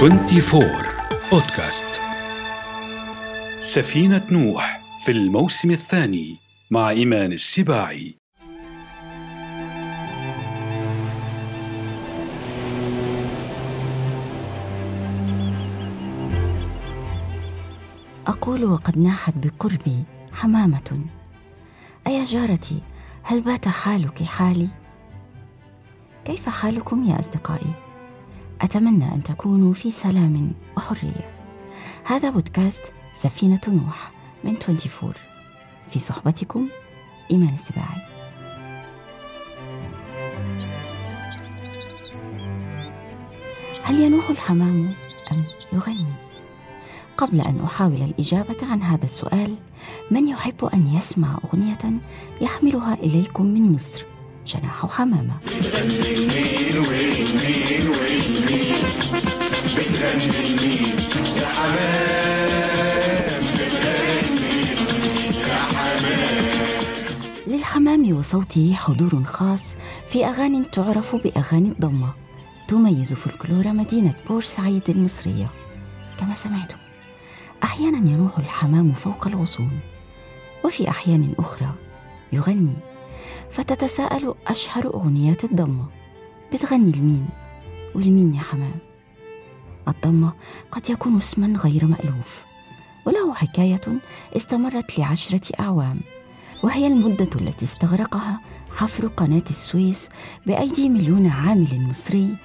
24 بودكاست سفينة نوح في الموسم الثاني مع إيمان السباعي أقول وقد ناحت بقربي حمامة أيا جارتي هل بات حالك حالي؟ كيف حالكم يا أصدقائي؟ أتمنى أن تكونوا في سلام وحرية. هذا بودكاست سفينة نوح من 24 في صحبتكم إيمان السباعي. هل ينوح الحمام أم يغني؟ قبل أن أحاول الإجابة عن هذا السؤال من يحب أن يسمع أغنية يحملها إليكم من مصر؟ جناح حمامة. للحمام وصوته حضور خاص في أغاني تعرف بأغاني الضمة تميز فلكلور مدينة بورسعيد المصرية. كما سمعتم أحيانا يروح الحمام فوق الغصون وفي أحيان أخرى يغني فتتساءل أشهر أغنيات الضمة. بتغني المين. والمين يا حمام؟ الضمة قد يكون اسما غير مألوف وله حكاية استمرت لعشرة أعوام وهي المدة التي استغرقها حفر قناة السويس بأيدي مليون عامل مصري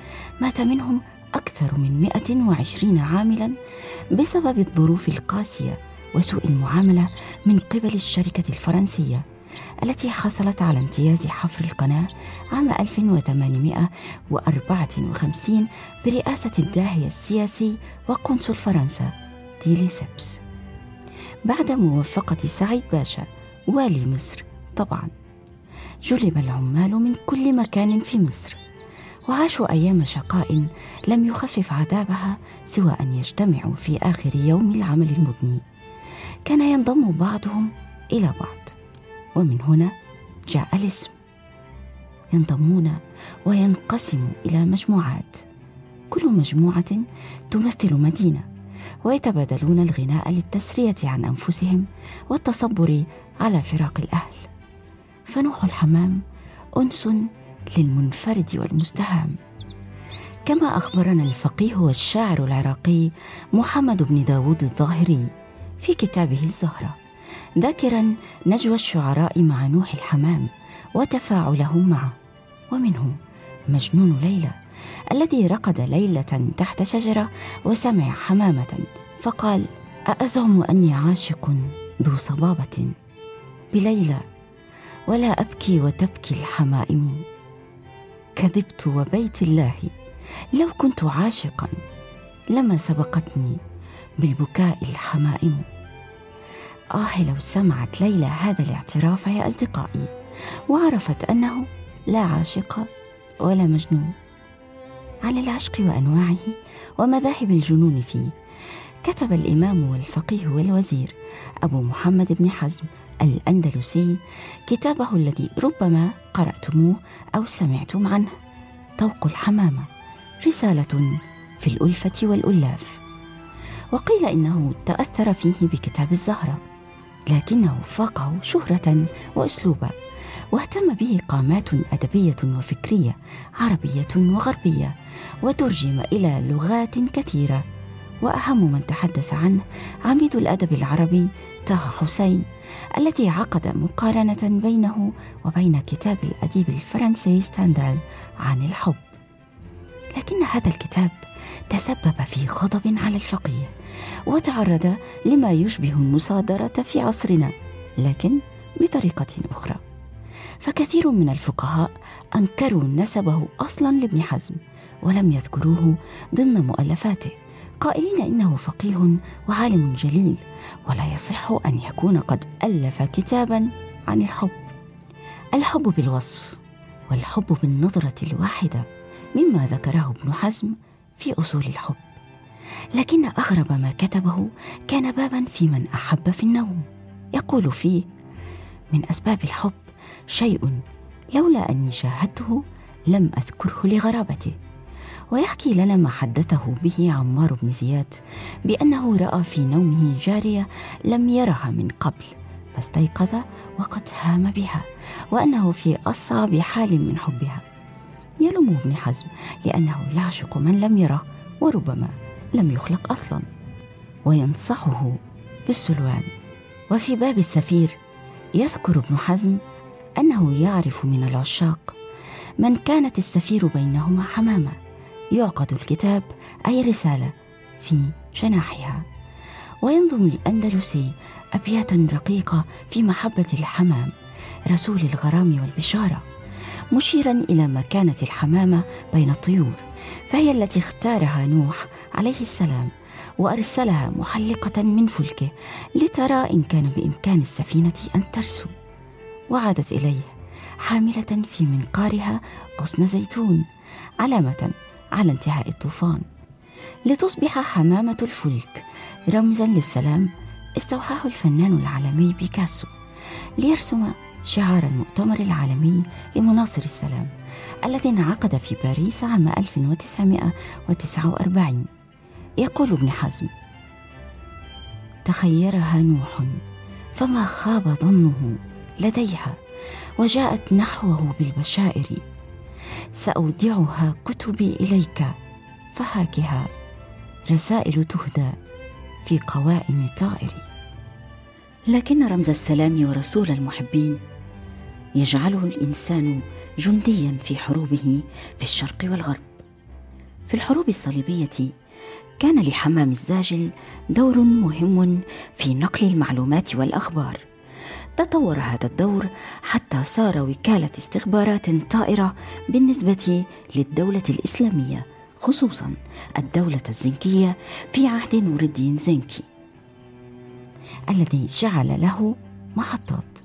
مات منهم أكثر من 120 عاملا بسبب الظروف القاسية وسوء المعاملة من قبل الشركة الفرنسية. التي حصلت على امتياز حفر القناة عام 1854 برئاسة الداهية السياسي وقنصل فرنسا تيلي سيبس. بعد موافقة سعيد باشا والي مصر طبعا. جلب العمال من كل مكان في مصر. وعاشوا أيام شقاء لم يخفف عذابها سوى أن يجتمعوا في آخر يوم العمل المضني كان ينضم بعضهم إلى بعض. ومن هنا جاء الاسم. ينضمون وينقسموا إلى مجموعات. كل مجموعة تمثل مدينة ويتبادلون الغناء للتسرية عن أنفسهم والتصبر على فراق الأهل. فنوح الحمام أنس للمنفرد والمستهام. كما أخبرنا الفقيه والشاعر العراقي محمد بن داود الظاهري في كتابه الزهرة. ذاكرا نجوى الشعراء مع نوح الحمام وتفاعلهم معه. ومنهم مجنون ليلى الذي رقد ليلة تحت شجرة وسمع حمامة فقال أأزعم أني عاشق ذو صبابة بليلى ولا أبكي وتبكي الحمائم. كذبت وبيت الله لو كنت عاشقا لما سبقتني بالبكاء الحمائم. آه لو سمعت ليلى هذا الاعتراف يا أصدقائي. وعرفت أنه لا عاشق ولا مجنون. على العشق وأنواعه ومذاهب الجنون فيه كتب الإمام والفقيه والوزير أبو محمد بن حزم الأندلسي كتابه الذي ربما قرأتموه أو سمعتم عنه. طوق الحمامة رسالة في الألفة والألاف. وقيل إنه تأثر فيه بكتاب الزهرة. لكنه فاقه شهرة وأسلوبا واهتم به قامات أدبية وفكرية عربية وغربية وترجم إلى لغات كثيرة. وأهم من تحدث عنه عميد الأدب العربي طه حسين الذي عقد مقارنة بينه وبين كتاب الأديب الفرنسي ستاندال عن الحب. لكن هذا الكتاب تسبب في غضب على الفقيه وتعرض لما يشبه المصادرة في عصرنا لكن بطريقة أخرى. فكثير من الفقهاء أنكروا نسبه أصلا لابن حزم ولم يذكروه ضمن مؤلفاته قائلين إنه فقيه وعالم جليل ولا يصح أن يكون قد ألف كتابا عن الحب. الحب بالوصف والحب بالنظرة الواحدة مما ذكره ابن حزم في أصول الحب. لكن أغرب ما كتبه كان بابا في من أحب في النوم. يقول فيه من أسباب الحب شيء لولا أني شاهدته لم أذكره لغرابته ويحكي لنا ما حدثه به عمار بن زياد بأنه رأى في نومه جارية لم يرها من قبل فاستيقظ وقد هام بها وأنه في أصعب حال من حبها. يلوم ابن حزم لأنه يعشق من لم يره وربما لم يخلق أصلا. وينصحه بالسلوان. وفي باب السفير يذكر ابن حزم أنه يعرف من العشاق من كانت السفير بينهما حمامة. يعقد الكتاب أي رسالة في جناحها. وينظم الأندلسي أبياتا رقيقة في محبة الحمام. رسول الغرام والبشارة. مشيرا إلى مكانة الحمامة بين الطيور فهي التي اختارها نوح عليه السلام وأرسلها محلقة من فلكه لترى إن كان بإمكان السفينة أن ترسو. وعادت إليه حاملة في منقارها غصن زيتون علامة على انتهاء الطوفان. لتصبح حمامة الفلك رمزا للسلام استوحاه الفنان العالمي بيكاسو ليرسم شعار المؤتمر العالمي لمناصر السلام الذي انعقد في باريس عام 1949 يقول ابن حزم تخيرها نوح فما خاب ظنه لديها وجاءت نحوه بالبشائر سأودعها كتبي إليك فهاكها رسائل تهدى في قوائم طائر لكن رمز السلام ورسول المحبين يجعله الإنسان جنديا في حروبه في الشرق والغرب. في الحروب الصليبية كان لحمام الزاجل دور مهم في نقل المعلومات والأخبار. تطور هذا الدور حتى صار وكالة استخبارات طائرة بالنسبة للدولة الإسلامية خصوصا الدولة الزنكية في عهد نور الدين زنكي الذي جعل له محطات.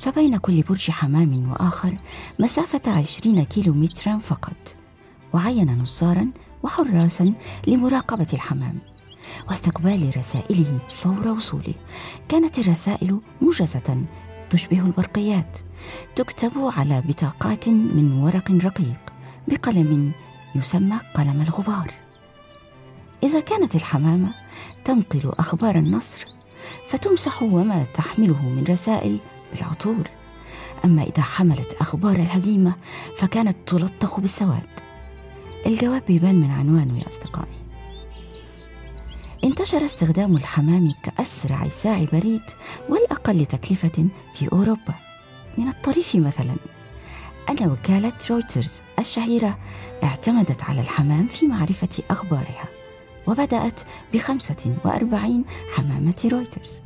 فبين كل برج حمام وآخر مسافة عشرين كيلو مترا فقط وعين نصارا وحراسا لمراقبة الحمام واستقبال رسائله فور وصوله. كانت الرسائل موجزة تشبه البرقيات تكتب على بطاقات من ورق رقيق بقلم يسمى قلم الغبار. إذا كانت الحمامة تنقل أخبار النصر فتمسح وما تحمله من رسائل بالعطور أما إذا حملت أخبار الهزيمة فكانت تلطخ بالسواد. الجواب يبان من عنوانه يا أصدقائي. انتشر استخدام الحمام كأسرع ساعي بريد والأقل تكلفة في أوروبا. من الطريف مثلا أن وكالة رويترز الشهيرة اعتمدت على الحمام في معرفة أخبارها وبدأت بخمسة وأربعين حمامة رويترز.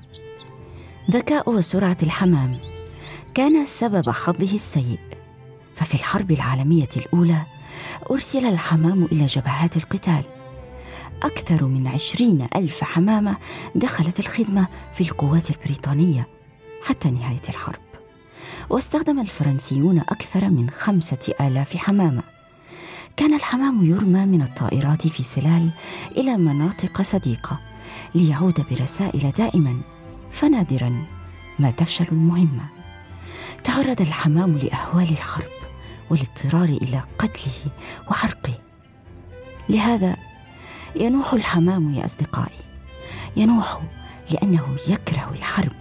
ذكاء وسرعة الحمام كان سبب حظه السيء. ففي الحرب العالمية الأولى أرسل الحمام إلى جبهات القتال. أكثر من عشرين ألف حمامة دخلت الخدمة في القوات البريطانية حتى نهاية الحرب. واستخدم الفرنسيون أكثر من خمسة آلاف حمامة. كان الحمام يرمى من الطائرات في سلال إلى مناطق صديقة ليعود برسائل دائما. فنادرا ما تفشل المهمة. تعرض الحمام لأهوال الحرب والاضطرار إلى قتله وحرقه. لهذا ينوح الحمام يا أصدقائي. ينوح لأنه يكره الحرب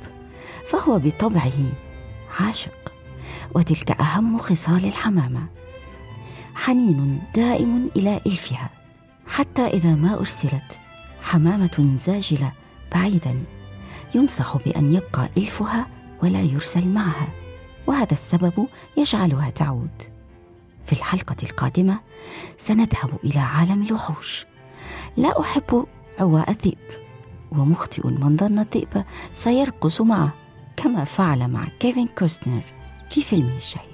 فهو بطبعه عاشق وتلك أهم خصال الحمامة. حنين دائم إلى إلفها حتى إذا ما أرسلت حمامة زاجلة بعيدا. ينصح بأن يبقى إلفها ولا يرسل معها وهذا السبب يجعلها تعود. في الحلقة القادمة سنذهب إلى عالم الوحوش. لا أحب عواء الذئب ومخطئ من ظن الذئب سيرقص معه كما فعل مع كيفن كوستنر في فيلمه الشهير.